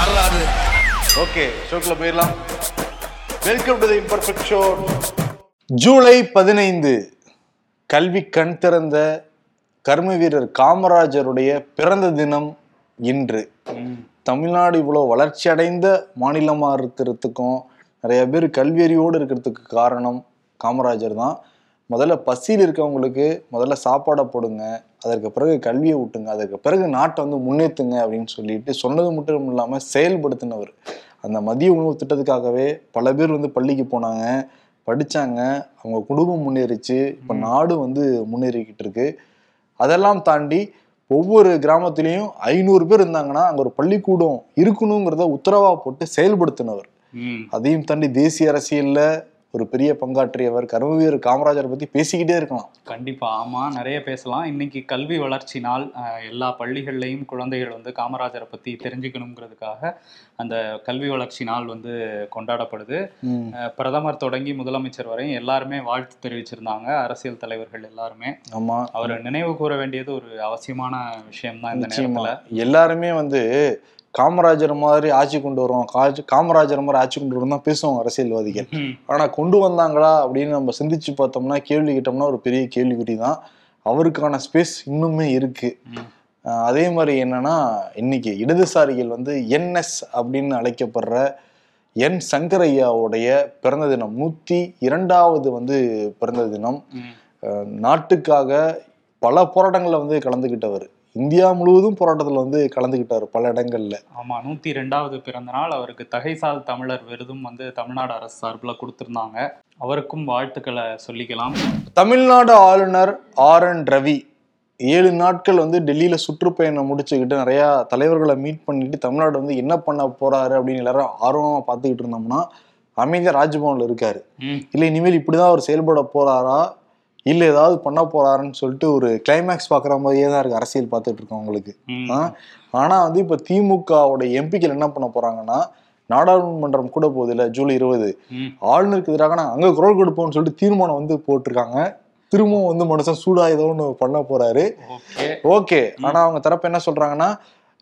வரலாறு ஓகே ஷோக்குள்ள போயிடலாம். Welcome to the imperfect show July பதினைந்து கல்வி கண் திறந்த கர்ம வீரர் காமராஜருடைய பிறந்த தினம் இன்று. தமிழ்நாடு இவ்வளோ வளர்ச்சி அடைந்த மாநிலமாக இருக்கிறதுக்கும் நிறைய பேர் கல்வியறிவோடு இருக்கிறதுக்கு காரணம் காமராஜர் தான். முதல்ல பசியில் இருக்கவங்களுக்கு முதல்ல சாப்பாடை போடுங்க. அதற்கு பிறகு கல்வியை ஊட்டுங்க. அதற்கு பிறகு நாட்டை வந்து முன்னேற்றுங்க அப்படின்னு சொல்லிட்டு சொன்னது மட்டும் இல்லாமல் செயல்படுத்தினவர். அந்த மதிய உணவு திட்டத்துக்காகவே பல பேர் வந்து பள்ளிக்கு போனாங்க படிச்சாங்க. அவங்க குடும்பம் முன்னேறிச்சு. இப்போ நாடு வந்து முன்னேறிக்கிட்டு இருக்கு. அதெல்லாம் தாண்டி ஒவ்வொரு கிராமத்துலேயும் ஐநூறு பேர் இருந்தாங்கன்னா அங்கே ஒரு பள்ளிக்கூடம் இருக்கணுங்கிறத உத்தரவா போட்டு செயல்படுத்தினவர். அதையும் தாண்டி தேசிய அரசியல்ல ஒரு பெரிய பங்காற்றியவர் கர்மவீரர் காமராஜரை பத்தி பேசிக்கிட்டே இருக்கலாம். கண்டிப்பா ஆமா நிறைய பேசலாம். இன்னைக்கு கல்வி வளர்ச்சி நாள் எல்லா பள்ளிகள்லையும் குழந்தைகள் வந்து காமராஜரை பத்தி தெரிஞ்சுக்கணுங்கிறதுக்காக அந்த கல்வி வளர்ச்சி நாள் வந்து கொண்டாடப்படுது. பிரதமர் தொடங்கி முதலமைச்சர் வரையும் எல்லாருமே வாழ்த்து தெரிவிச்சிருந்தாங்க அரசியல் தலைவர்கள் எல்லாருமே. ஆமா. அவரை நினைவு கூற வேண்டியது ஒரு அவசியமான விஷயம் தான் இந்த நேரத்துல. எல்லாருமே வந்து காமராஜர் மாதிரி ஆட்சி கொண்டு காஜ்- காமராஜர் மாதிரி ஆட்சி கொண்டு வரோம் தான் பேசுவாங்க அரசியல்வாதிகள். ம், ஆனா கொண்டு வந்தாங்களா அப்படின்னு நம்ம சிந்திச்சு பார்த்தோம்னா கேள்வி கேட்டோம்னா ஒரு பெரிய கேள்விக்குறி தான். அவருக்கான ஸ்பேஸ் இன்னுமே இருக்கு. அதே மாதிரி என்னன்னா இன்னைக்கு இடதுசாரிகள் வந்து என்எஸ் அப்படின்னு அழைக்கப்படுற என் சங்கரையாவுடைய பிறந்த தினம் நூத்தி இரண்டாவது வந்து பிறந்த தினம். நாட்டுக்காக பல போராட்டங்கள்ல வந்து கலந்துக்கிட்டவர் இந்தியா முழுவதும் போராட்டத்துல வந்து கலந்துக்கிட்டாரு பல இடங்கள்ல. ஆமா நூத்தி ரெண்டாவது பிறந்த நாள் அவருக்கு தகைசால் தமிழர் விருதும் வந்து தமிழ்நாடு அரசு சார்பில் கொடுத்திருந்தாங்க. அவருக்கும் வாழ்த்துக்களை சொல்லிக்கலாம். தமிழ்நாடு ஆளுநர் ஆர் என் ரவி ஏழு நாட்கள் வந்து டெல்லியில சுற்றுப்பயணம் முடிச்சுக்கிட்டு நிறைய தலைவர்களை மீட் பண்ணிட்டு தமிழ்நாடு வந்து என்ன பண்ண போறாரு அப்படின்னு எல்லாரும் ஆர்வமா பார்த்துக்கிட்டு இருந்தோம்னா அமைதியா ராஜ்பவன்ல இருக்காரு. இல்லை இனிமேல் இப்படிதான் அவர் செயல்பட போறாரா? இல்ல ஏதாவது பண்ண போறாருன்னு சொல்லிட்டு ஒரு கிளைமேக்ஸ் பாக்குற மாதிரியே தான் இருக்கு அரசியல் பார்த்துட்டு இருக்கோம் உங்களுக்கு? ஆனா வந்து இப்ப திமுகவோட எம்பிக்கள் என்ன பண்ண போறாங்கன்னா நாடாளுமன்றம் கூட போகுது இல்ல ஜூலை இருபது. ஆளுநருக்கு எதிராக நாங்க அங்க குரல் கொடுப்போம்னு சொல்லிட்டு தீர்மானம் வந்து போட்டிருக்காங்க. திரும்பவும் வந்து மனுஷன் சூடா ஏதோ ஒண்ணு பண்ண போறாரு. ஓகே. ஆனா அவங்க தரப்பு என்ன சொல்றாங்கன்னா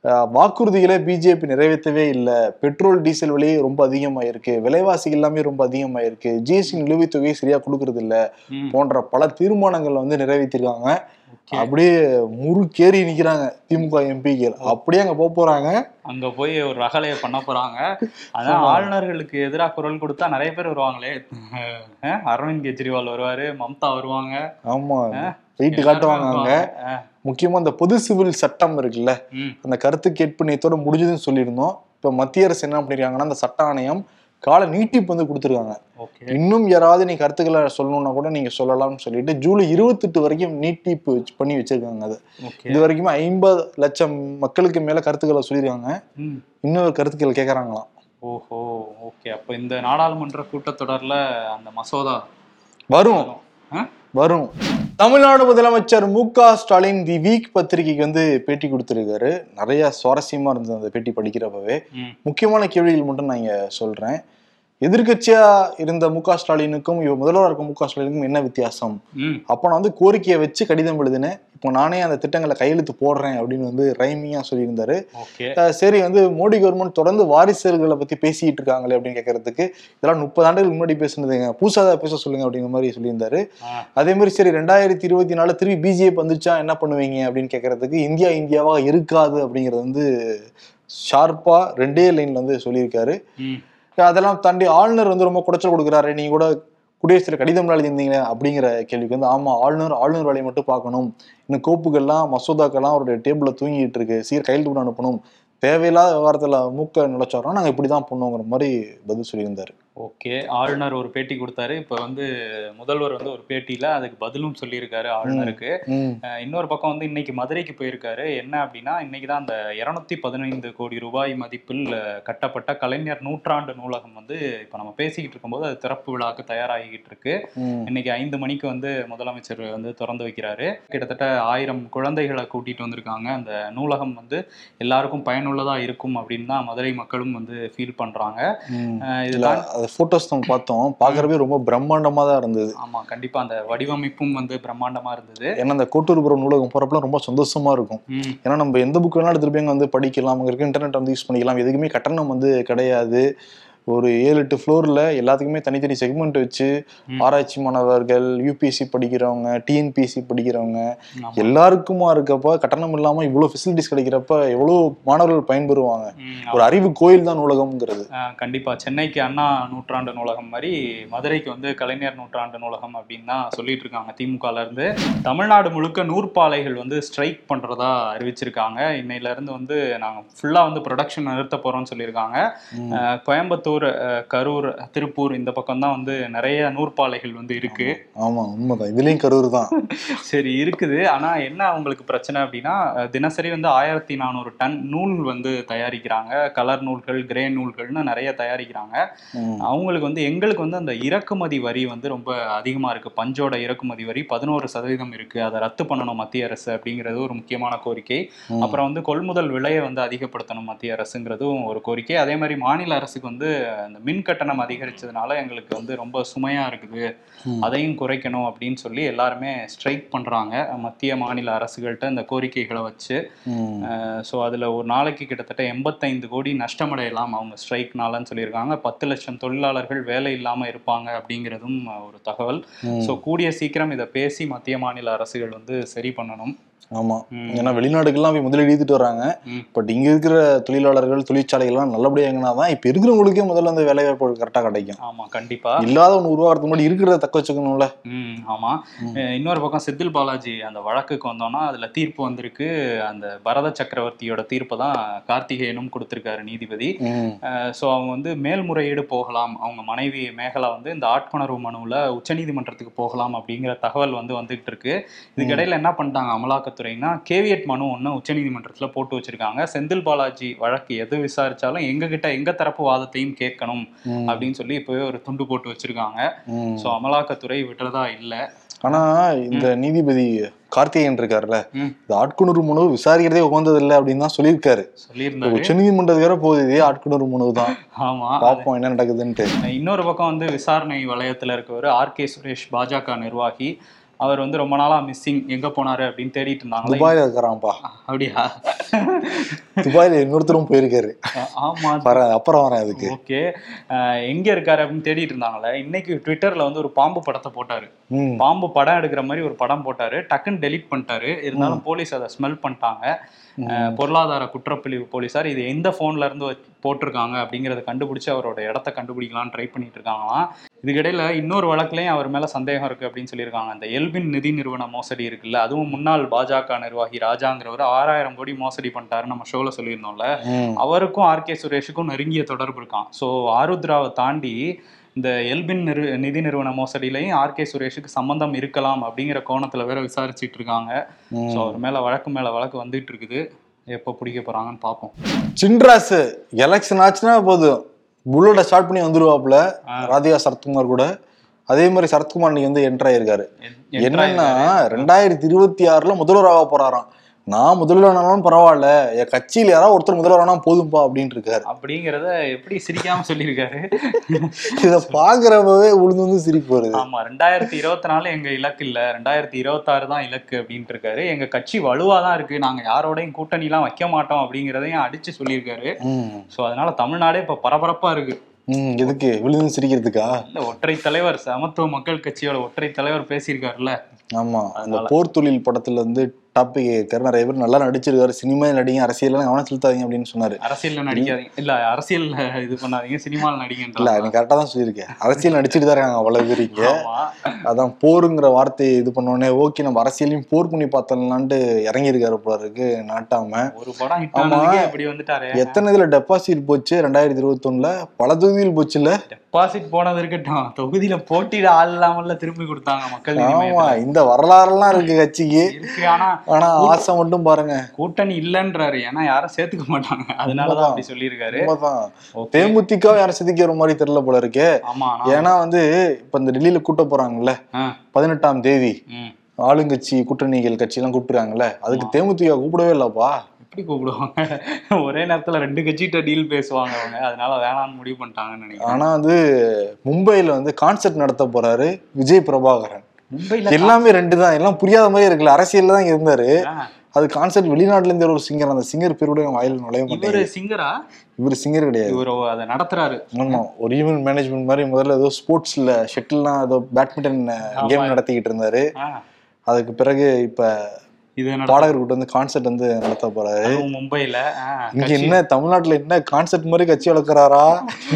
வாக்குறுதிகளை பிஜேபி நிறைவேற்றவே இல்லை. பெட்ரோல் டீசல் விலை ரொம்ப அதிகமாயிருக்கு. விலைவாசி எல்லாமே ரொம்ப அதிகமாயிருக்கு. ஜிஎஸ்டி நிலுவைத் தொகையை சரியா கொடுக்கறது இல்ல. போன்ற பல தீர்மானங்கள் வந்து நிறைவேற்றிருக்காங்க. அப்படியே முறுக்கேறி நிக்கிறாங்க திமுக எம்பிக்கள் அப்படியே அங்க போக போறாங்க. அங்க போய் ஒரு ரகலைய பண்ண போறாங்க. அதான் ஆளுநர்களுக்கு எதிராக குரல் கொடுத்தா நிறைய பேர் வருவாங்களே. அரவிந்த் கெஜ்ரிவால் வருவாரு மம்தா வருவாங்க. ஆமா. வெயிட்டு காட்டுவாங்க அங்க. அஹ், முக்கியமா இந்த பொது சிவில் சட்டம் இருக்குல்ல அந்த கருத்து கேட்பு நேத்தோட முடிஞ்சதுன்னு சொல்லியிருந்தோம். இப்ப மத்திய அரசு என்ன பண்ணிருக்காங்கன்னா அந்த சட்ட ஆணையம் கால நீட்டிப்பு வந்து கொடுத்துருக்காங்க. ஓகே. இன்னும் யாராவது நீ கருத்துக்களை சொல்லணும்னா கூட நீங்க சொல்லலாம்னு சொல்லிட்டு ஜூலை இருபத்தெட்டு வரைக்கும் நீட்டிப்பு பண்ணி வச்சிருக்காங்க அது. இது வரைக்கும் ஐம்பது லட்சம் மக்களுக்கு மேல கருத்துக்களை சொல்லியிருக்காங்க. இன்னொரு கருத்துக்கள் கேட்கறாங்களாம் ஓஹோ ஓகே. அப்ப இந்த நாடாளுமன்ற கூட்டத்தொடர்ல அந்த மசோதா வரும்? வரும். தமிழ்நாடு முதலமைச்சர் மு க ஸ்டாலின் தி வீக் பத்திரிகைக்கு வந்து பேட்டி கொடுத்துருக்காரு. நிறைய சுவாரஸ்யமா இருந்தது அந்த பேட்டி படிக்கிறப்பவே. முக்கியமான கேள்விகள் மட்டும் நான் இங்க சொல்றேன். எதிர்க்கட்சியா இருந்த மு க ஸ்டாலினுக்கும் இவ முதல்வராக இருக்க மு க ஸ்டாலினுக்கும் என்ன வித்தியாசம்? அப்போ நான் வந்து கோரிக்கையை வச்சு கடிதம் எழுதினேன். இப்போ நானே அந்த திட்டங்களை கையெழுத்து போடுறேன் அப்படின்னு வந்து ரைமிங்கா சொல்லியிருந்தாரு. சரி வந்து மோடி கவர்மெண்ட் தொடர்ந்து வாரிசுகளை பத்தி பேசிட்டு இருக்காங்களே அப்படின்னு கேட்கறதுக்கு இதெல்லாம் முப்பது ஆண்டுகளுக்கு முன்னாடி பேசுனதுங்க புதுசாக பேச சொல்லுங்க அப்படிங்கிற மாதிரி சொல்லியிருந்தாரு. அதே மாதிரி சரி ரெண்டாயிரத்தி இருபத்தி நாலு திரும்பி பிஜேபி வந்துச்சா என்ன பண்ணுவீங்க அப்படின்னு கேட்கறதுக்கு இந்தியா இந்தியாவாக இருக்காது அப்படிங்கிறது வந்து ஷார்ப்பா ரெண்டே லைன்ல வந்து சொல்லியிருக்காரு. அதெல்லாம் தாண்டி ஆளுநர் வந்து ரொம்ப குடைச்சல் கொடுக்குறாரு. நீங்க கூட குடியரசுல கடிதம் எழுதியிருந்தீங்க அப்படிங்கிற கேள்விக்கு வந்து ஆமா ஆளுநர் ஆளுநர் வேலையை மட்டும் பார்க்கணும். இன்னும் கோப்புகள்லாம் மசோதாக்கள்லாம் அவருடைய டேபிள்ல தூங்கிட்டு இருக்கு. சீர் கையெழுத்து போட்டு அனுப்பணும். தேவையில்லாத விவகாரத்துல மூக்க நுழைச்சாரோ நாங்க இப்படிதான் பண்ணுவோங்கிற மாதிரி பதில் சொல்லியிருந்தாரு. ஓகே. ஆளுநர் ஒரு பேட்டி கொடுத்தாரு. இப்ப வந்து முதல்வர் வந்து ஒரு பேட்டியில அதுக்கு பதிலும் சொல்லியிருக்காரு ஆளுநருக்கு. இன்னொரு பக்கம் வந்து இன்னைக்கு மதுரைக்கு போயிருக்காரு. என்ன அப்படின்னா இன்னைக்கு தான் அந்த இருநூத்தி பதினைந்து கோடி ரூபாய் மதிப்பில் கட்டப்பட்ட கலைஞர் நூற்றாண்டு நூலகம் வந்து இப்போ நம்ம பேசிக்கிட்டு இருக்கும்போது அது திறப்பு விழாக்கு தயாராகிக்கிட்டு இருக்கு. இன்னைக்கு ஐந்து மணிக்கு வந்து முதலமைச்சர் வந்து திறந்து வைக்கிறாரு. கிட்டத்தட்ட ஆயிரம் குழந்தைகளை கூட்டிட்டு வந்திருக்காங்க. அந்த நூலகம் வந்து எல்லாருக்கும் பயனுள்ளதா இருக்கும் அப்படின்னு தான் மதுரை மக்களும் வந்து ஃபீல் பண்றாங்க. இதுதான் அந்த போட்டோஸ் நம்ம பார்த்தோம் பார்க்கறப்பே ரொம்ப பிரம்மாண்டமா தான் இருந்தது. ஆமா கண்டிப்பா அந்த வடிவமைப்பும் வந்து பிரம்மாண்டமா இருந்தது. ஏன்னா அந்த கோட்டூர்புரம் நூலகம் போறப்பலாம் ரொம்ப சந்தோஷமா இருக்கும். ஏன்னா நம்ம எந்த புக் வேணாலும் போய் வந்து படிக்கலாம் அங்க இருக்க இன்டர்நெட் வந்து யூஸ் பண்ணிக்கலாம். எதுக்குமே கட்டணம் வந்து கிடையாது. ஒரு ஏழு எட்டு ஃப்ளோர்ல எல்லாத்துக்குமே தனித்தனி செக்மெண்ட் வச்சு. ஆராய்ச்சி மாணவர்கள் யூபிஎஸ்சி படிக்கிறவங்க டிஎன்பிஎஸ்சி படிக்கிறவங்க. எல்லாருக்குமா இருக்கப்ப கட்டணம் இல்லாம இவ்வளவு ஃபெசிலிட்டிஸ் கிடைக்கிறப்ப எவ்வளவு மாணவர்கள் பயன்பெறுவாங்க? ஒரு அறிவு கோயில் தான் நூலகம்ங்கிறது. ஆஹ் கண்டிப்பா. சென்னைக்கு அண்ணா நூற்றாண்டு நூலகம் மாதிரி மதுரைக்கு வந்து கலைஞர் நூற்றாண்டு நூலகம் அப்படின்னு தான் சொல்லிட்டு இருக்காங்க திமுகல இருந்து. தமிழ்நாடு முழுக்க நூற்பாலைகள் வந்து ஸ்ட்ரைக் பண்றதா அறிவிச்சிருக்காங்க. இன்னையில இருந்து வந்து நாங்க ஃபுல்லா வந்து ப்ரொடக்ஷன் நிறுத்த போறோம்னு சொல்லியிருக்காங்க. கோயம்புத்தூர் ஆஹ் கரூர் திருப்பூர் இந்த பக்கம் தான் வந்து நிறைய நூற்பாலைகள் வந்து இருக்கு. ஆமா உண்மைதான். இதுலயும் கரூர் தான் சரி இருக்குது. ஆனா என்ன அவங்களுக்கு பிரச்சனை அப்படின்னா தினசரி வந்து ஆயிரத்தி நானூறு டன் நூல் வந்து தயாரிக்கிறாங்க. கலர் நூல்கள் கிரே நூல்கள்னு நிறைய தயாரிக்கிறாங்க. அவங்களுக்கு வந்து எங்களுக்கு வந்து அந்த இறக்குமதி வரி வந்து ரொம்ப அதிகமா இருக்கு. பஞ்சோட இறக்குமதி வரி பதினோரு சதவீதம் இருக்கு. அதை ரத்து பண்ணணும் மத்திய அரசு அப்படிங்கிறது ஒரு முக்கியமான கோரிக்கை. அப்புறம் வந்து கொள்முதல் விலையை வந்து அதிகப்படுத்தணும் மத்திய அரசுங்கிறதும் ஒரு கோரிக்கை. அதே மாதிரி மாநில அரசுக்கு வந்து அந்த மின் கட்டணம் அதிகரிச்சதுனால எங்களுக்கு வந்து ரொம்ப சுமையா இருக்குது. அதையும் குறைக்கணும் அப்படின்னு சொல்லி எல்லாருமே ஸ்ட்ரைக் பண்றாங்க மத்திய மாநில அரசுகள்கிட்ட இந்த கோரிக்கைகளை வச்சு. ஸோ அதில் ஒரு நாளைக்கு கிட்டத்தட்ட எண்பத்தைந்து கோடி நஷ்டமடையலாம் அவங்க ஸ்ட்ரைக்னாலன்னு சொல்லியிருக்காங்க பத்து லட்சம் தொழிலாளர்கள் வேலை இல்லாமல் இருப்பாங்க அப்படிங்கிறதும் ஒரு தகவல். ஸோ கூடிய சீக்கிரம் இதை பேசி மத்திய மாநில அரசுகள் வந்து சரி பண்ணணும் ஆமா. ஏன்னா வெளிநாடுகள்லாம் போய் முதலீடு ஈத்துட்டு வராங்க. பட் இங்க இருக்கிற தொழிலாளர்கள் தொழிற்சாலைகள்லாம் நல்லபடியா இயங்கினாதான் இப்ப இருக்கிறவங்களுக்கே முதல்ல அந்த வேலை வாய்ப்பு கரெக்டா கிடைக்கும். ஆமா கண்டிப்பா. இல்லாத ஒன்று உருவாகிறதுக்கு முன்னாடி இருக்கிறத தக்க வச்சுக்கணும்ல. ம் ஆமா. இன்னொரு பக்கம் செந்தில் பாலாஜி அந்த வழக்குக்கு வந்தோம்னா அதுல தீர்ப்பு வந்திருக்கு. அந்த பரத சக்கரவர்த்தியோட தீர்ப்பை தான் கார்த்திகேயனும் கொடுத்திருக்காரு நீதிபதி. ஸோ அவங்க வந்து மேல்முறையீடு போகலாம். அவங்க மனைவி மேகலா வந்து இந்த ஆட்கொணர்வு மனுவில் உச்சநீதிமன்றத்துக்கு போகலாம் அப்படிங்கிற தகவல் வந்து வந்துகிட்டு இருக்கு. இதுக்கிடையில என்ன பண்ணிட்டாங்க? அமலாக்கத்துறைனா கேவியட் மனு ஒன்று உச்சநீதிமன்றத்தில் போட்டு வச்சிருக்காங்க. செந்தில் பாலாஜி வழக்கு எது விசாரிச்சாலும் எங்ககிட்ட எங்க தரப்பு வாதத்தையும் கேட்கணும். அப்படின்னு சொல்லி இப்போவே ஒரு துண்டு போட்டு வச்சிருக்காங்க. ஸோ அமலாக்கத்துறை விட்டுறதா இல்லை. ஆனா இந்த நீதிபதி கார்த்திகேயன் இருக்காருல்ல. இந்த ஆட்கொணர்வு மனு விசாரிக்கிறதே உகந்தது இல்லை அப்படின்னு தான் சொல்லியிருக்காரு. உச்ச நீதிமன்றத்துக்கு வேற போகுது இதே ஆட்கொணர்வு மனு தான். ஆமா. பார்ப்போம் என்ன நடக்குதுன்ட்டு. இன்னொரு பக்கம் வந்து விசாரணை வலயத்துல இருக்கவர் ஆர் கே சுரேஷ் பாஜக நிர்வாகி. அவர் வந்து ரொம்ப நாளா மிஸ்ஸிங் எங்க போனாரு அப்படின்னு தேடிட்டு இருந்தாங்களே. துபாயில இருக்கிறான்ப்பா அப்படியா? துபாயில இன்னொருத்தரும் போயிருக்காரு. ஆமா வரேன் அப்புறம் வரேன் அதுக்கு. ஓகே. எங்க இருக்காரு அப்படின்னு தேடிட்டு இருந்தாங்களே. இன்னைக்கு ட்விட்டர்ல வந்து ஒரு பாம்பு படத்தை போட்டாரு. பாம்பு படம் எடுக்கிற மாதிரி ஒரு படம் போட்டாரு. டக்குன்னு டெலீட் பண்ணிட்டாரு. இருந்தாலும் போலீஸ் அதை ஸ்மெல் பண்ணிட்டாங்க. பொருளாதார குற்றப்பிரிவு போலீசார் இது எந்த போன்ல இருந்து போட்டிருக்காங்க அப்படிங்கறத கண்டுபிடிச்சு அவரோட இடத்த கண்டுபிடிக்கலாம்னு ட்ரை பண்ணிட்டு இருக்காங்களாம். இதுக்கிடையில இன்னொரு வழக்குலயும் அவர் மேல சந்தேகம் இருக்கு அப்படின்னு சொல்லியிருக்காங்க. அந்த எல்பின் நிதி நிறுவன மோசடி இருக்குல்ல அதுவும் முன்னாள் பாஜக நிர்வாகி ராஜாங்கிறவர் ஆறாயிரம் கோடி மோசடி பண்ணிட்டாரு நம்ம ஷோல சொல்லியிருந்தோம்ல. அவருக்கும் ஆர்கே சுரேஷுக்கும் நெருங்கிய தொடர்பு இருக்கான் ஸோ ஆருத்ராவை தாண்டி இந்த எல்பின் நிறு நிதி நிறுவன மோசடியிலையும் ஆர்கே சுரேஷுக்கு சம்பந்தம் இருக்கலாம் அப்படிங்கிற கோணத்துல வேற விசாரிச்சுட்டு இருக்காங்க. ஸோ அவர் மேல வழக்கு மேல வழக்கு வந்துட்டு இருக்குது. எப்போ பிடிக்க போறாங்கன்னு பார்ப்போம் சின்ராஸ் எலெக்ஷன் ஆச்சுன்னா போதும். புல்லட்டை ஸ்டார்ட் பண்ணி வந்துருவாப்புல. ராதிகா சரத்குமார் கூட அதே மாதிரி சரத்குமார் இன்னைக்கு வந்து என்டர் ஆயிருக்காரு என்னன்னா. ரெண்டாயிரத்தி இருபத்தி ஆறுல முதல்வர் ஆக போறாராம் நான் முதல்வர் ஆனாலும் பரவாயில்ல. என் கட்சியில யாராவது ஒருத்தர் முதல்வர் ஆனா போதும்பா அப்படின்ட்டு இருக்காரு அப்படிங்கிறத எப்படி சிரிக்காம சொல்லியிருக்காரு? இத பாக்குறப்பவே உளுந்து வந்து சிரிப்பு வருது. ஆமா ரெண்டாயிரத்தி இருபத்தி நாலு எங்க இலக்கு இல்ல. ரெண்டாயிரத்தி இருபத்தாறு தான் இலக்கு அப்படின்ட்டு இருக்காரு எங்க கட்சி வலுவா தான் இருக்கு. நாங்க யாரோடையும் கூட்டணி எல்லாம் வைக்க மாட்டோம் அப்படிங்கிறதையும் அடிச்சு சொல்லியிருக்காரு. ஸோ அதனால தமிழ்நாடே இப்ப பரபரப்பா இருக்கு. எதுக்கு? விழுந்து சிரிக்கிறதுக்கா? இல்ல ஒற்றை தலைவர் சமத்துவ மக்கள் கட்சியோட ஒற்றை தலைவர் பேசியிருக்காருல்ல. ஆமா அந்த போர் தொழில் படத்துல வந்து டாபிக் கேட்காரு நிறைய பேர் நல்லா நடிச்சிருக்காரு. சினிமா நடிங்க அரசியல் கவனம் செலுத்தாதீங்க அப்படின்னு சொன்னாரு. அரசியல்ல நடிக்காதீங்க. இல்ல அரசியல்ல இது பண்ணாதீங்க சினிமால இல்ல நடிகன்ற நீ கரெக்டா தான் சொல்லியிருக்கேன் அரசியல் நடிச்சிட்டு தான் இருக்காங்க அவ்வளவு பேர் இங்க. ஆமா. அதான் போருங்கிற வார்த்தையை இது பண்ணோடனே ஓகே நம்ம அரசியலையும் போர் பண்ணி பார்த்தலான்ட்டு இறங்கியிருக்காரு போல இருக்கு நாட்டாம. ஒரு படம் ஆமா. இப்படி வந்துட்டாரு. எத்தனை இதுல டெபாசிட் போச்சு? ரெண்டாயிரத்தி இருபத்தி ஒண்ணுல பல தொகுதியில் போச்சுல்ல டெபாசிட் போனது இருக்கட்டும். தொகுதியில போட்டியிட ஆள் இல்லாமல்ல திரும்பி கொடுத்தாங்க மக்கள் ஆமா. இந்த வரலாறுலாம் இருக்கு கட்சிக்கு. ஆனா ஆனா ஆசை மட்டும் பாருங்க. கூட்டணி இல்லன்றாரு. ஏன்னா யாரும் சேர்த்துக்க மாட்டாங்க. அதனாலதான் அப்படி சொல்லியிருக்காரு. தேமுதிக யாரும் சிந்திக்கிற மாதிரி தெரியல போல இருக்கே. ஆமா ஏன்னா வந்து இப்ப இந்த டெல்லியில கூட்ட போறாங்கல்ல. பதினெட்டாம் தேதி. ஆளுங்கட்சி கூட்டணிகள் கட்சி எல்லாம் கூப்பிட்டுருக்காங்கல்ல அதுக்கு தேமுதிக கூப்பிடவே இல்லப்பா. அப்படி கூப்பிடுவாங்க? ஒரே நேரத்துல ரெண்டு கட்சிகிட்ட டீல் பேசுவாங்க அவங்க. அதனால வேணாம்னு முடிவு பண்ணிட்டாங்கன்னு நினைக்கிறேன். ஆனா வந்து மும்பைல வந்து கான்சர்ட் நடத்த போறாரு விஜய் பிரபாகரன். மும்பைல எல்லாமே ரெண்டு தான் எல்லாம் புரியாத மாதிரி இருக்குல்ல அரசியல்ல தான் இருந்தாரு. அது கான்சர்ட் வெளிநாட்டுல இருந்து ஒரு சிங்கர் அந்த சிங்கர் பேரோட என் வாயில நுழைய மாட்டேங்குது. சிங்கரா இவர் சிங்கர் கிடையாது. இவரு அதை நடத்துறாரு. ஆமா ஒரு ஈவென்ட் மேனேஜ்மெண்ட் மாதிரி முதல்ல ஏதோ ஸ்போர்ட்ஸ்ல ஷட்டில்லாம் ஏதோ பேட்மிண்டன் கேம் நடத்திக்கிட்டு இருந்தாரு. அதுக்கு பிறகு இப்ப இது பாடகர் கூட்டு வந்து கான்சர்ட் வந்து நடத்த போறாரு. மும்பைல இங்க என்ன தமிழ்நாட்டுல என்ன கான்செப்ட் மாதிரி கட்சி வளர்க்குறாரா?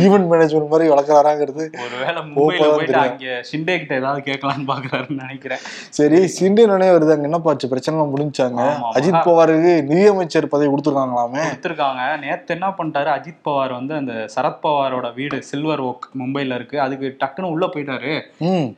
ஈவென்ட் மேனேஜ்மெண்ட் மாதிரி வளர்க்குறாராங்கிறது ஒருவேளை போயிட்டு. அங்க ஷிண்டே கிட்ட ஏதாவது கேட்கலான்னு பாக்குறாருன்னு நினைக்கிறேன். சரி சிண்டே நினைவு வருது அங்க என்னப்பா ஆச்சு? பிரச்சனை எல்லாம் முடிஞ்சாங்க அஜித் பவாருக்கு நிதியமைச்சர் பதவி கொடுத்துருக்காங்களாமே? கொடுத்துருக்காங்க. நேத்து என்ன பண்ணிட்டாரு? அஜித் பவார் வந்து அந்த சரத் பவாரோட வீடு சில்வர் ஓக் மும்பைல இருக்கு. அதுக்கு டக்குன்னு உள்ள போயிட்டாரு.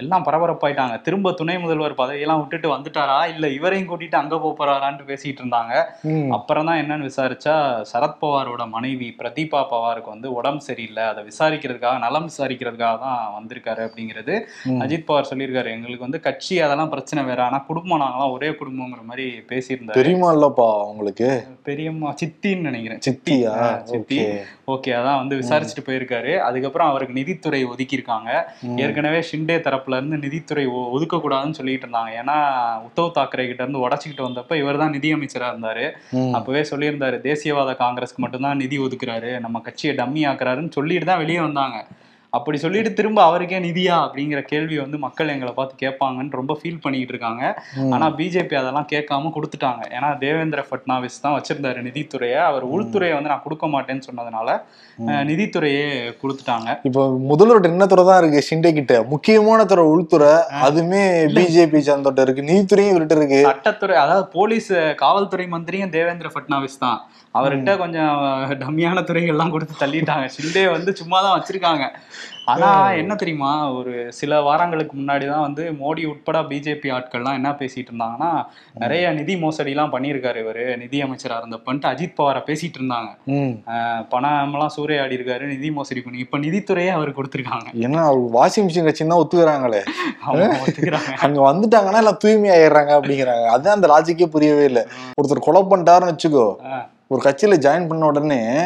எல்லாம் பரபரப்பாயிட்டாங்க. திரும்ப துணை முதல்வர் பதவியெல்லாம் விட்டுட்டு வந்துட்டாரா? இல்ல இவரையும் கூட்டிட்டு அங்க போப் போறாரான்னு பேசிட்டு இருந்தாங்க அப்புறம் தான் என்னன்னு விசாரிச்சா சரத் பவாரோட மனைவி பிரதீபா பவாருக்கு வந்து உடம்பு சரியில்லை அதை விசாரிக்கிறதுக்காக நலம் விசாரிக்கிறதுக்காக தான் வந்திருக்காரு அப்படிங்கிறது. அஜித் பவார் சொல்லியிருக்காரு. எங்களுக்கு வந்து கட்சி அதெல்லாம் பிரச்சனை வேற. ஆனா குடும்பம் நாங்களாம் ஒரே குடும்பங்கிற மாதிரி பேசியிருந்தாரு. தெரியுமா இல்லப்பா உங்களுக்கு? பெரியம்மா சித்தின்னு நினைக்கிறேன். சித்தியா? சித்தி. ஓகே. அதான் வந்து விசாரிச்சுட்டு போயிருக்காரு. அதுக்கப்புறம் அவருக்கு நிதித்துறை ஒதுக்கியிருக்காங்க. ஏற்கனவே ஷிண்டே தரப்புல இருந்து நிதித்துறை ஒ- ஒதுக்கக்கூடாதுன்னு சொல்லிட்டு இருந்தாங்க ஏன்னா உத்தவ் தாக்கரே கிட்ட இருந்து உடச்சிக்கிட்டு வந்தப்ப இவர் தான் நிதியமைச்சரா இருந்தாரு. அப்பவே சொல்லியிருந்தாரு தேசியவாத காங்கிரஸ்க்கு மட்டும்தான் நிதி ஒதுக்குறாரு நம்ம கட்சியை டம்மி ஆக்குறாருன்னு சொல்லிட்டு தான் வெளியே வந்தாங்க அப்படி சொல்லிட்டு திரும்ப அவருக்கே நிதியா அப்படிங்கிற கேள்வி வந்து மக்கள் எங்களை பார்த்து கேட்பாங்கன்னு ரொம்ப ஃபீல் பண்ணிட்டு இருக்காங்க. ஆனா பிஜேபி அதெல்லாம் கேட்காம கொடுத்துட்டாங்க. ஏன்னா தேவேந்திர ஃபட்னாவிஸ் தான் வச்சிருந்தாரு நிதித்துறையை. அவர் உள்துறையை வந்து நான் கொடுக்க மாட்டேன்னு சொன்னதுனால நிதித்துறையே கொடுத்துட்டாங்க. இப்போ முதல்வர்கிட்ட என்ன துறை தான் இருக்கு ஷிண்டே கிட்ட. முக்கியமான துறை உள்துறை அதுமே பிஜேபி சார்ந்தோட்ட இருக்கு. நீதித்துறையும் இவர்கிட்ட இருக்கு. சட்டத்துறை அதாவது போலீஸ் காவல்துறை மந்திரியும் தேவேந்திர ஃபட்னாவிஸ் தான். அவர்கிட்ட கொஞ்சம் டம்மியான துறைகள்லாம் கொடுத்து தள்ளிட்டாங்க. ஷிண்டே வந்து சும்மா தான் வச்சிருக்காங்க. ஆனா என்ன தெரியுமா? ஒரு சில வாரங்களுக்கு முன்னாடி தான் வந்து மோடி உட்பட பிஜேபி ஆட்கள்லாம் என்ன பேசிட்டு இருந்தாங்கன்னா நிறைய நிதி மோசடிலாம் பண்ணியிருக்காரு இவரு நிதி அமைச்சரா இருந்தப்பன்ட்டு அஜித் பவாரை பேசிட்டு இருந்தாங்க. ம். அஹ் பணமெல்லாம் சூறையாடி இருக்காரு நிதி மோசடி பண்ணி இப்ப நிதித்துறையே அவர் கொடுத்துருக்காங்க. ஏன்னா அவர் வாஷிங் மிஷின் கட்சின்னு ஒத்துக்கிறாங்களே? அவங்க ஒத்துக்கிறாங்க. அங்க வந்துட்டாங்கன்னா எல்லாம் தூய்மை ஆயிடுறாங்க அப்படிங்கிறாங்க. அதான் அந்த லாஜிக்கே புரியவே இல்லை. ஒருத்தர் கொலை பண்ணிட்டாருன்னு வச்சுக்கோ. ஒரு கட்சியில ஜாயின் பண்ண உடனே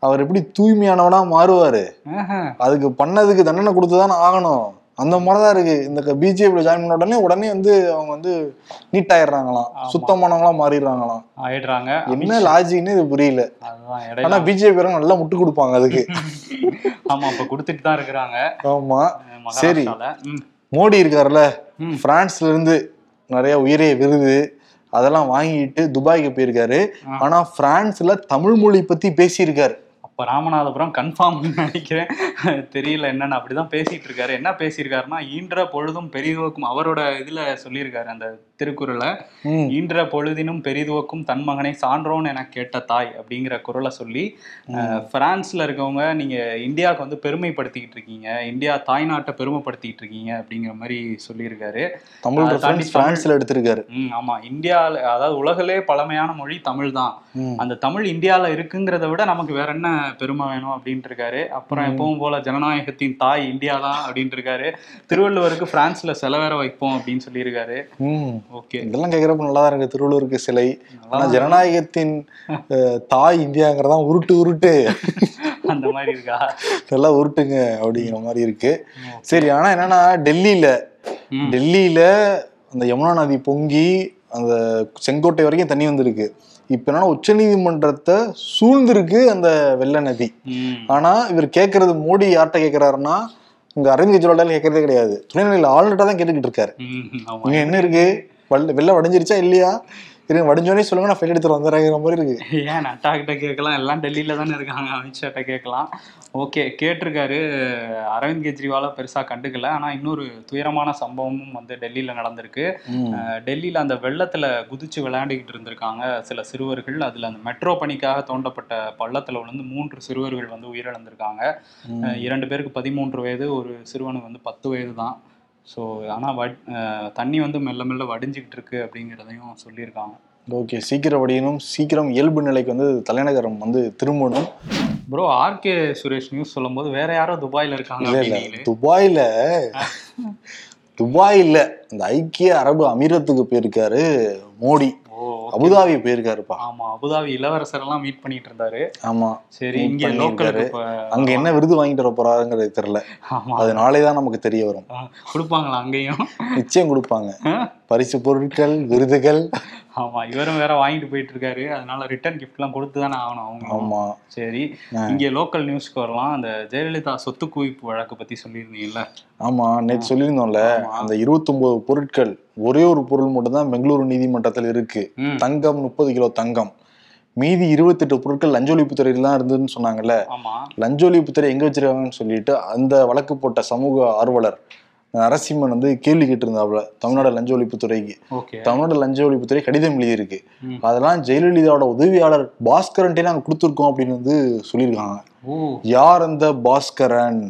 அவர் எப்படி தூய்மையானவனா மாறுவாரு. அதுக்கு பண்ணதுக்கு தண்டனை கொடுத்துதானே ஆகணும். அந்த மாதிரிதான் இருக்கு. இந்த பிஜேபியில் ஜாயின் பண்ண உடனே உடனே வந்து அவங்க வந்து நீட் ஆயிடுறாங்களாம். சுத்தமானவங்களா மாறிடுறாங்களாம். ஆயிடுறாங்க. என்ன லாஜிக்னு இது புரியல. ஆனா பிஜேபி நல்லா முட்டு கொடுப்பாங்க அதுக்கு. ஆமா இப்ப கொடுத்துட்டு தான் இருக்கிறாங்க. ஆமா. சரி. மோடி இருக்காருல்ல. பிரான்ஸ்ல இருந்து நிறைய உயரிய விருது அதெல்லாம் வாங்கிட்டு துபாய்க்கு போயிருக்காரு. ஆனா பிரான்ஸ்ல தமிழ் மொழி பத்தி பேசியிருக்காரு. இப்போ ராமநாதபுரம் கன்ஃபார்ம் நினைக்கிறேன். தெரியல என்னன்னு. அப்படிதான் பேசிட்டு இருக்காரு. என்ன பேசியிருக்காருன்னா ஈன்ற பொழுதும் பெரிதுவக்கும் அவரோட இதுல சொல்லியிருக்காரு அந்த திருக்குறளை. ஈன்ற பொழுதினும் பெரிதுவக்கும் தன் மகனை சான்றோன் என கேட்ட தாய் அப்படிங்கிற குரலை சொல்லி பிரான்ஸ்ல இருக்கவங்க நீங்க இந்தியாவுக்கு வந்து பெருமைப்படுத்திக்கிட்டு இருக்கீங்க இந்தியா தாய்நாட்டை பெருமைப்படுத்திக்கிட்டு இருக்கீங்க அப்படிங்கிற மாதிரி சொல்லியிருக்காரு. தமிழ் பிரான்ஸ்ல எடுத்திருக்காரு. ஆமா. இந்தியால அதாவது உலகிலே பழமையான மொழி தமிழ் தான். அந்த தமிழ் இந்தியால இருக்குங்கிறத விட நமக்கு வேற என்ன பெருமை வேணும் அப்படின்ட்டு இருக்காரு அப்புறம் எப்பவும் போல ஜனநாயகத்தின் தாய் இந்தியா தான் அப்படின்ட்டு இருக்காரு திருவள்ளுவருக்கு பிரான்ஸ்ல சில வேற வைப்போம் அப்படின்னு சொல்லியிருக்காரு. ஓகே. இதெல்லாம் கேக்குறப்ப நல்லா தான் இருக்கு. திருவள்ளூருக்கு சிலை. ஆனா ஜனநாயகத்தின் தாய் இந்தியாங்கிறதான் உருட்டு உருட்டு. அந்த மாதிரி இருக்கா? நல்லா உருட்டுங்க அப்படிங்கிற மாதிரி இருக்கு. சரி ஆனா என்னன்னா டெல்லியில. டெல்லியில அந்த யமுனா நதி பொங்கி அந்த செங்கோட்டை வரைக்கும் தண்ணி வந்திருக்கு. இப்ப என்னன்னா உச்சநீதிமன்றத்தை சூழ்ந்திருக்கு அந்த வெள்ள நதி. ஆனா இவர் கேக்குறது மோடி யார்கிட்ட கேக்குறாருன்னா இங்க அரவிந்த் கெஜ்ரிவால் கேட்கறதே கிடையாது. துணைநிலை ஆளுநர்கிட்ட தான் கேட்டுக்கிட்டு இருக்காரு. இங்க என்ன இருக்கு? வெள்ள வெள்ளம் வடிஞ்சிருச்சா இல்லையா? இருங்க வடிஞ்சோடனே சொல்லுங்க நான் ஃபைல் எடுத்துட்டு வந்துடுறேங்கிற மாதிரி இருக்கு. ஏன் நட்டா கிட்ட கேட்கலாம். எல்லாம் டெல்லியில தானே இருக்காங்க அமித்ஷாட்ட கேட்கலாம். ஓகே கேட்டிருக்காரு அரவிந்த் கெஜ்ரிவாலை பெருசா கண்டுக்கல. ஆனா இன்னொரு துயரமான சம்பவமும் வந்து டெல்லியில நடந்திருக்கு. டெல்லியில அந்த வெள்ளத்துல குதிச்சு விளையாண்டுக்கிட்டு இருந்திருக்காங்க சில சிறுவர்கள். அதுல அந்த மெட்ரோ பணிக்காக தோண்டப்பட்ட பள்ளத்துல விழுந்து மூன்று சிறுவர்கள் வந்து உயிரிழந்திருக்காங்க. இரண்டு பேருக்கு பதிமூன்று வயது ஒரு சிறுவனுக்கு வந்து பத்து வயது தான் ஸோ ஆனால் வட் தண்ணி வந்து மெல்ல மெல்ல வடிஞ்சுக்கிட்டு இருக்கு அப்படிங்கிறதையும் சொல்லியிருக்காங்க. ஓகே சீக்கிரம் வடியணும் சீக்கிரம் இயல்பு நிலைக்கு வந்து தலைநகரம் வந்து திரும்பணும். ப்ரோ ஆர்கே சுரேஷ் நியூஸ் சொல்லும்போது வேற யாரோ துபாயில இருக்காங்க இல்ல துபாயில துபாயில இந்த ஐக்கிய அரபு அமீரத்துக்கு போயிருக்காரு மோடி. அபுதாபி போயிருக்காருப்பா. ஆமா அபுதாபி இளவரசர் எல்லாம் மீட் பண்ணிட்டு இருந்தாரு ஆமா சரி இங்க. லோக்கல் அங்க என்ன விருது வாங்கிட்டு வர போறாருங்கிறது தெரியல. ஆமா. அது நாளே தான் நமக்கு தெரிய வரும். கொடுப்பாங்களா அங்கேயும்? நிச்சயம் கொடுப்பாங்க. பரிசு பொருட்கள் விருதுகள். ஆமா இவரும் வேற வாங்கிட்டு போயிட்டு இருக்காரு அதனால ரிட்டர்ன் கிஃப்ட் எல்லாம் கொடுத்து தானே ஆகணும் அவங்க. ஆமா. சரி இங்க லோக்கல் நியூஸ்க்கு வரலாம். அந்த ஜெயலலிதா சொத்து குவிப்பு வழக்கு பத்தி சொல்லியிருந்தீங்கல்ல? ஆமா நேற்று சொல்லியிருந்தோம்ல அந்த 29 பொருட்கள் ஒரே ஒரு பொருள் மட்டும்தான் பெங்களூரு நீதிமன்றத்தில் இருக்கு. தங்கம் முப்பது கிலோ தங்கம். மீதி 28 பொருட்கள் லஞ்ச ஒழிப்புத்துறையில தான் இருந்ததுன்னு சொன்னாங்கல்ல. லஞ்ச ஒழிப்புத்துறை எங்க வச்சிருக்காங்கன்னு சொல்லிட்டு அந்த வழக்கு போட்ட சமூக ஆர்வலர் நரசிம்மன் வந்து கேள்வி கேட்டிருந்தாப்புல தமிழ்நாடு லஞ்ச ஒழிப்புத்துறைக்கு தமிழ்நாடு லஞ்ச ஒழிப்புத்துறை கடிதம் எழுதியிருக்கு. அதெல்லாம் ஜெயலலிதாவோட உதவியாளர் பாஸ்கரன்ட்டே நாங்க கொடுத்துருக்கோம் அப்படின்னு வந்து சொல்லியிருக்காங்க. யார் அந்த பாஸ்கரன்?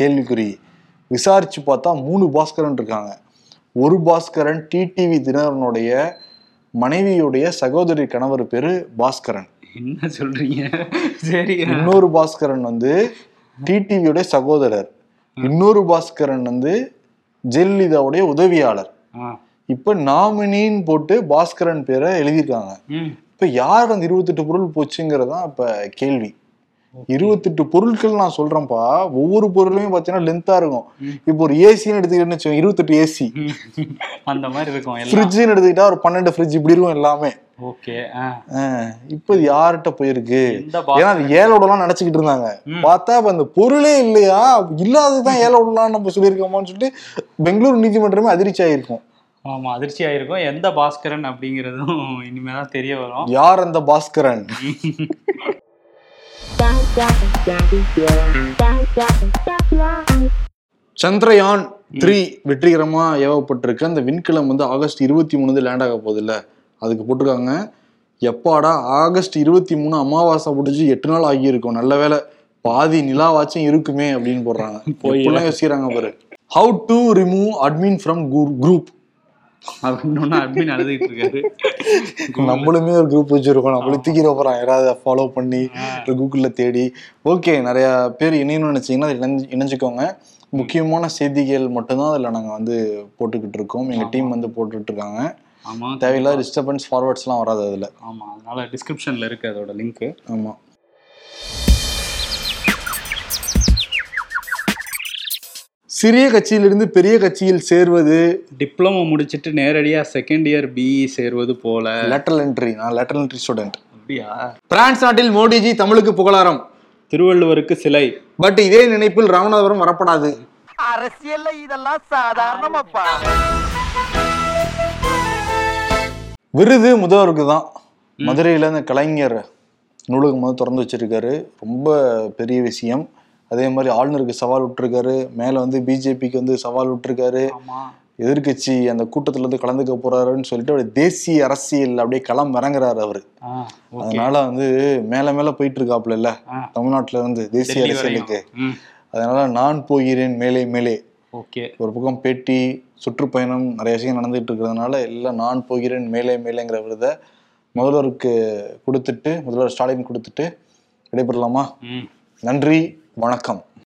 கேள்விக்குறி. விசாரிச்சு பார்த்தா மூணு பாஸ்கரன் இருக்காங்க. ஒரு பாஸ்கரன் டிடிவி தினகரனுடைய மனைவியுடைய சகோதரி கணவர் பேரு பாஸ்கரன். என்ன சொல்றீங்க? சரி இன்னொரு பாஸ்கரன் வந்து டிடிவியோட சகோதரர். இன்னொரு பாஸ்கரன் வந்து ஜெயலலிதாவுடைய உதவியாளர். இப்ப நாமினின்னு போட்டு பாஸ்கரன் பேரை எழுதியிருக்காங்க. இப்ப யார் அந்த இருபத்தெட்டு பொருள் போச்சுங்கிறதான் இப்ப கேள்வி. இருபத்தெட்டு பொருட்கள் நான் சொல்றேன்ப்பா. ஒவ்வொரு பொருளுமே பாத்தீங்கன்னா லென்த்தா இருக்கும். இப்போ ஒரு ஏசின்னு எடுத்துக்கிட்டேன்னு வச்சுக்கோங்க இருபத்தெட்டு ஏசி அந்த மாதிரி இருக்கும் எல்லாம். ஃப்ரிட்ஜ்னு எடுத்துக்கிட்டா ஒரு பன்னெண்டு ஃப்ரிட்ஜ் இப்படி இருக்கும் எல்லாமே. ஓகே இப்ப யார்கிட்ட போயிருக்கு? ஏன்னா அது ஏழோடலாம் நினைச்சுக்கிட்டு இருந்தாங்க. பார்த்தா இப்ப அந்த பொருளே இல்லையா? இல்லாததுதான் ஏழோடலாம் நம்ம சொல்லியிருக்கோமான்னு சொல்லிட்டு பெங்களூரு நீதிமன்றமே அதிர்ச்சி ஆயிருக்கும். ஆமா அதிர்ச்சி ஆயிருக்கும். எந்த பாஸ்கரன் அப்படிங்கறதும் இனிமே தான் தெரிய வரும். யார் அந்த பாஸ்கரன்? சந்திரயான் த்ரீ வெற்றிகரமா ஏவப்பட்டிருக்கு. அந்த விண்கலம் வந்து ஆகஸ்ட் இருபத்தி மூணு லேண்ட் ஆக போகுது அதுக்கு போட்டிருக்காங்க. எப்பாடா ஆகஸ்ட் இருபத்தி மூணு அமாவாசை முடிஞ்சு எட்டு நாள் ஆகியிருக்கும். நல்ல வேளை பாதி நிலாவாச்சும் இருக்குமே அப்படின்னு போடுறாங்க. எப்படிலாம் யோசிக்கிறாங்க பாரு. How to remove admin from group admin அழுதுகிட்டு இருக்காரு. நம்மளுமே ஒரு குரூப் வச்சிருக்கோம். நம்மளும் தூக்கிட போறோம். யாராவது ஃபாலோ பண்ணி கூகுள்ல தேடி. ஓகே நிறைய பேர் இணையணும்னு நினைச்சீங்கன்னா இணைஞ்சு இணைஞ்சுக்கோங்க. முக்கியமான செய்திகள் மட்டும்தான் அதில் நாங்கள் வந்து போட்டுக்கிட்டு இருக்கோம். எங்கள் டீம் வந்து போட்டுட்டு இருக்காங்க. ஆமா தேவையில்லாத டிஸ்டர்பன்ஸ் ஃபார்வர்ட்ஸ்லாம் வராது அதில். ஆமா அதனால டிஸ்கிரிப்ஷன்ல இருக்கு அதோட லிங்க் ஆமாம் சிறிய கட்சியிலிருந்து பெரிய கட்சியில் சேர்வது டிப்ளமோ முடிச்சிட்டு நேரடியா செகண்ட் இயர் பிஇ சேர்வது போல. லேட்டரல் என்ட்ரி நான் லேட்டரல் என்ட்ரி ஸ்டூடெண்ட் அப்படியா? பிரான்ஸ் நாட்டில் மோடிஜி தமிழுக்கு புகழாரம். திருவள்ளுவருக்கு சிலை. பட் இதே நினைப்பில் ராமநாதபுரம் வரப்படாது. அரசியல்ல இதெல்லாம் சாதாரணமாப்பா. விருது முதல்வருக்கு தான். மதுரையில் இந்த கலைஞர் நூலகம் வந்து திறந்து வச்சிருக்காரு. ரொம்ப பெரிய விஷயம். அதே மாதிரி ஆளுநருக்கு சவால் விட்டுருக்காரு. மேலே வந்து பிஜேபிக்கு வந்து சவால் விட்டுருக்காரு. ஆமா. எதிர்க்கட்சி அந்த கூட்டத்துல இருந்து கலந்துக்க போறாருன்னு சொல்லிட்டு அப்படியே தேசிய அரசியல் அப்படியே களம் இறங்குறாரு அவரு. அதனால வந்து மேல மேல போயிட்டு இருக்காப்புல இல்ல. தமிழ்நாட்டுல இருந்து தேசிய அரசியலுக்கு. அதனால நான் போகிறேன் மேலே மேலே. ஓகே. ஒரு பக்கம் பேட்டி சுற்றுப்பயணம் நிறைய விஷயம் நடந்துட்டு இருக்கிறதுனால எல்லாம் நான் போகிறேன் மேலே மேலேங்கிற விருதை முதல்வருக்கு கொடுத்துட்டு முதல்வர் ஸ்டாலின் கொடுத்துட்டு விடைபெறலாமா? நன்றி வணக்கம்.